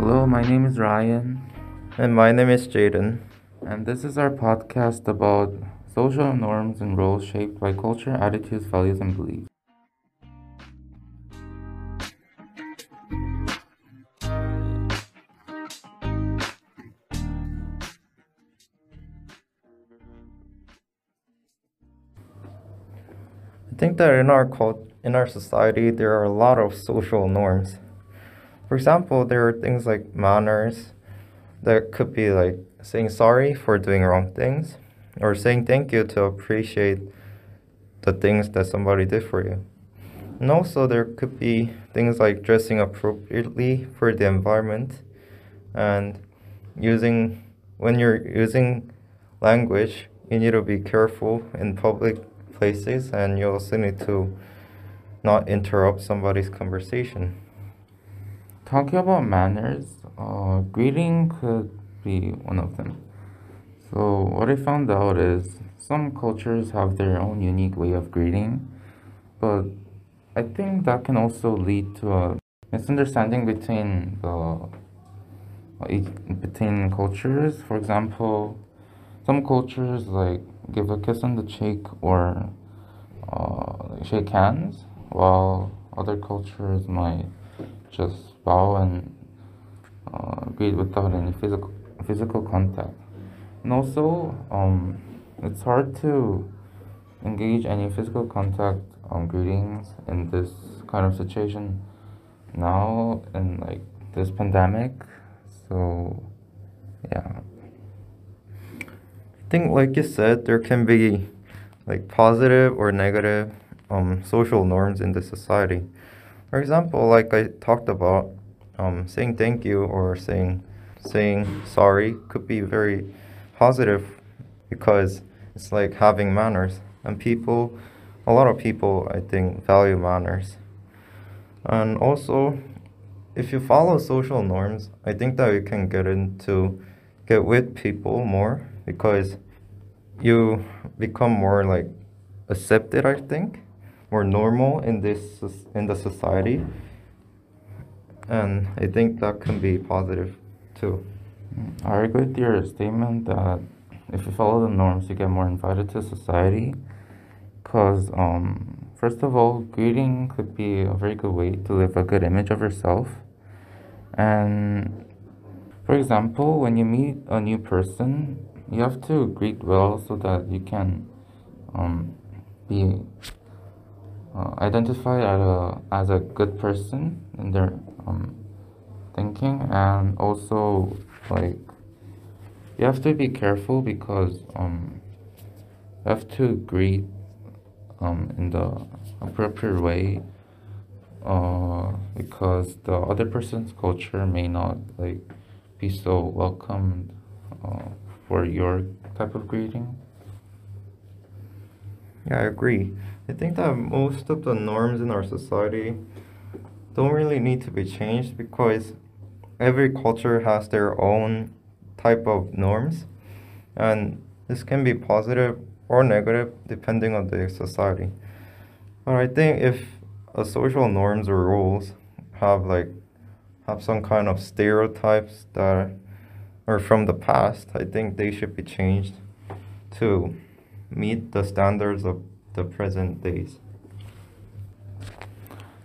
Hello, my name is Ryan, And my name is Jayden. and this is our podcast about social norms and roles shaped by culture, attitudes, values, and beliefs. I think that in our cult, in our society, there are a lot of social norms. For example, there are things like manners that could be like saying sorry for doing wrong things or saying thank you to appreciate the things that somebody did for you. And also, there could be things like dressing appropriately for the environment and using, when you're using language, you need to be careful in public places and you also need to not interrupt somebody's conversation. Talking about manners, uh, greeting could be one of them. So, what I found out is some cultures have their own unique way of greeting, but I think that can also lead to a misunderstanding between the between cultures. For example, some cultures like give a kiss on the cheek or uh, shake hands, while other cultures might just bow and uh, greet without any physical physical contact. And also, um, it's hard to engage any physical contact um, greetings in this kind of situation now in like this pandemic. So, yeah. I think, like you said, there can be like positive or negative um, social norms in the society. For example, like I talked about, um, saying thank you or saying saying sorry could be very positive because it's like having manners, and people, a lot of people, I think, value manners. And also, if you follow social norms, I think that you can get into get with people more because you become more like accepted, I think, more normal in this in the society. And I think that can be positive too. I agree with your statement that if you follow the norms, you get more invited to society. Because, um, first of all, greeting could be a very good way to live a good image of yourself. And, for example, when you meet a new person, you have to greet well so that you can um, be uh, as a, as a good person in their um, thinking and also like you have to be careful because um you have to greet um in the appropriate way uh because the other person's culture may not like be so welcomed uh, for your type of greeting Yeah, I agree. I think that most of the norms in our society don't really need to be changed because every culture has their own type of norms, and this can be positive or negative depending on the society. But I think if a social norms or rules have like have some kind of stereotypes that are from the past, I think they should be changed to meet the standards of the present days.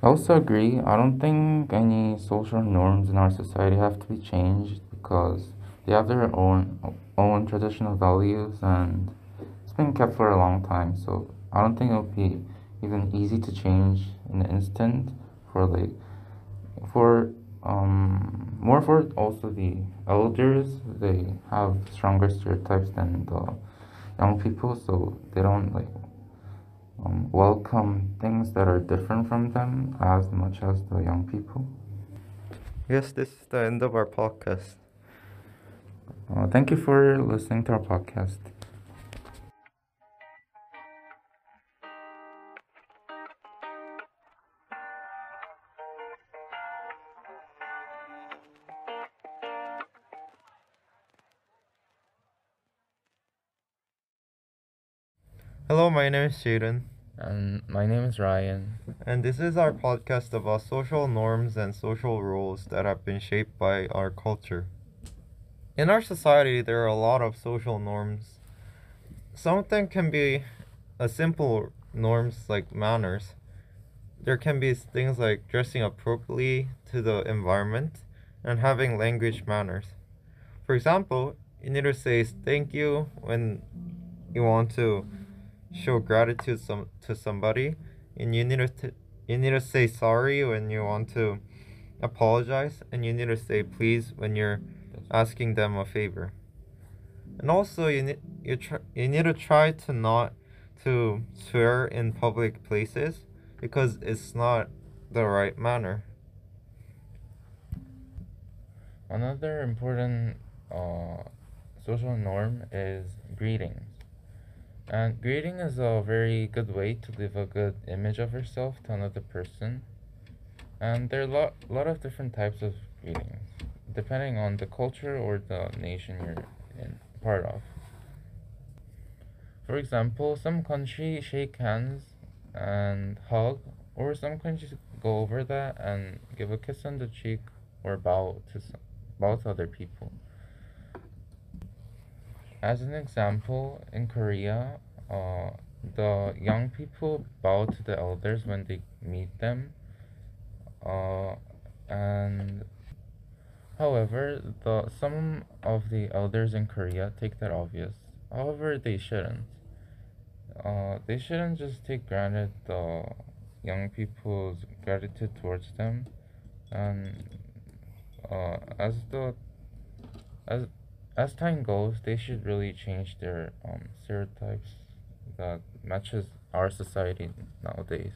I also agree. I don't think any social norms in our society have to be changed because they have their own own traditional values and it's been kept for a long time. So I don't think it'll be even easy to change in an instant for like for um more for also the elders they have stronger stereotypes than the young people so they don't like um, welcome things that are different from them as much as the young people. Yes, this is the end of our podcast. Uh, thank you for listening to our podcast. Hello, my name is Jayden. And my name is Ryan. And this is our podcast about social norms and social rules that have been shaped by our culture. In our society, there are a lot of social norms. Some of them can be a simple norms like manners. There can be things like dressing appropriately to the environment and having language manners. For example, you need to say thank you when you want to show gratitude some to somebody, and you need to you need to say sorry when you want to apologize, and you need to say please when you're asking them a favor. And also, you need you try you need to try to not to swear in public places because it's not the right manner. Another important uh, social norm is greetings. And greeting is a very good way to leave a good image of yourself to another person. And there are a lot, lot of different types of greetings, depending on the culture or the nation you're in part of. For example, some countries shake hands and hug, or some countries go over that and give a kiss on the cheek or bow to some, bow to other people. As an example, in Korea, uh, the young people bow to the elders when they meet them. Uh, and however, the some of the elders in Korea take that obvious. However, they shouldn't. Uh, they shouldn't just take granted the young people's gratitude towards them, and uh, as the as as time goes, they should really change their um, stereotypes that matches our society nowadays.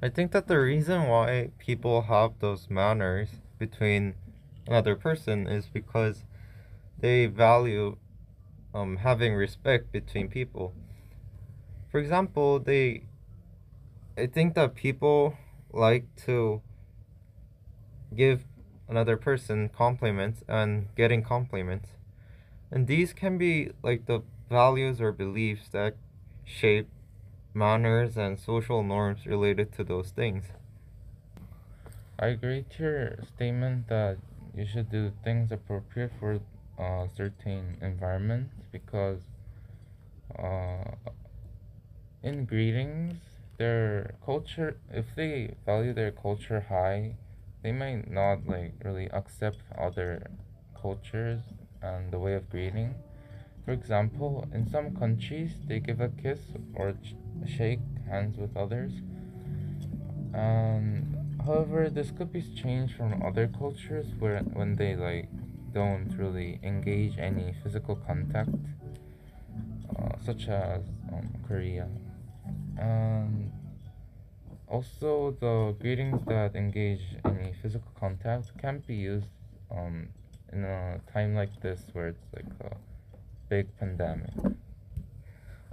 I think that the reason why people have those manners between another person is because they value um, having respect between people. For example, they I think that people like to give another person compliments and getting compliments. And these can be like the values or beliefs that shape manners and social norms related to those things. I agree to your statement that you should do things appropriate for a certain environment because uh, in greetings, their culture, if they value their culture high, they might not like really accept other cultures and the way of greeting. For example, in some countries, they give a kiss or shake hands with others. Um, however, this could be changed from other cultures where when they like don't really engage any physical contact, uh, such as um, Korea. Also, the greetings that engage any physical contact can be used um, in a time like this where it's like a big pandemic.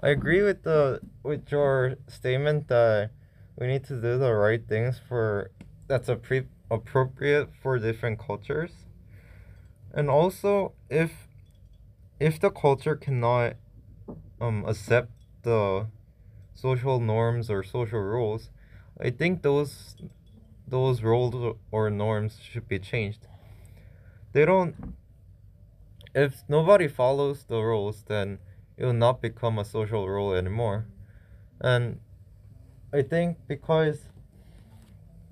I agree with the with your statement that we need to do the right things for that's appre- appropriate for different cultures. And also if if the culture cannot um accept the social norms or social rules, I think those those rules or norms should be changed. They don't. If nobody follows the rules, then it will not become a social rule anymore. And I think because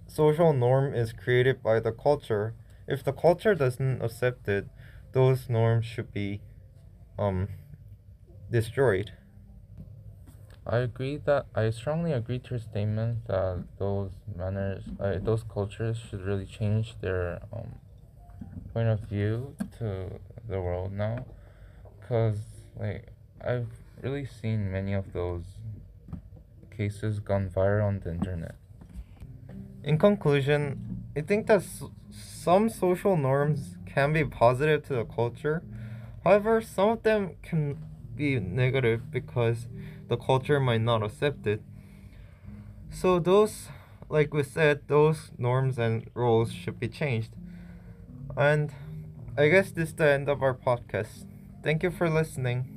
social norm is created by the culture, if the culture doesn't accept it, those norms should be um destroyed. I agree that I strongly agree to your statement that those manners, uh, those cultures should really change their um, point of view to the world now, because like I've really seen many of those cases gone viral on the internet. In conclusion, I think that s- some social norms can be positive to the culture. However, some of them can be negative because the culture might not accept it. So those, like we said, those norms and rules should be changed. And I guess this is the end of our podcast. Thank you for listening.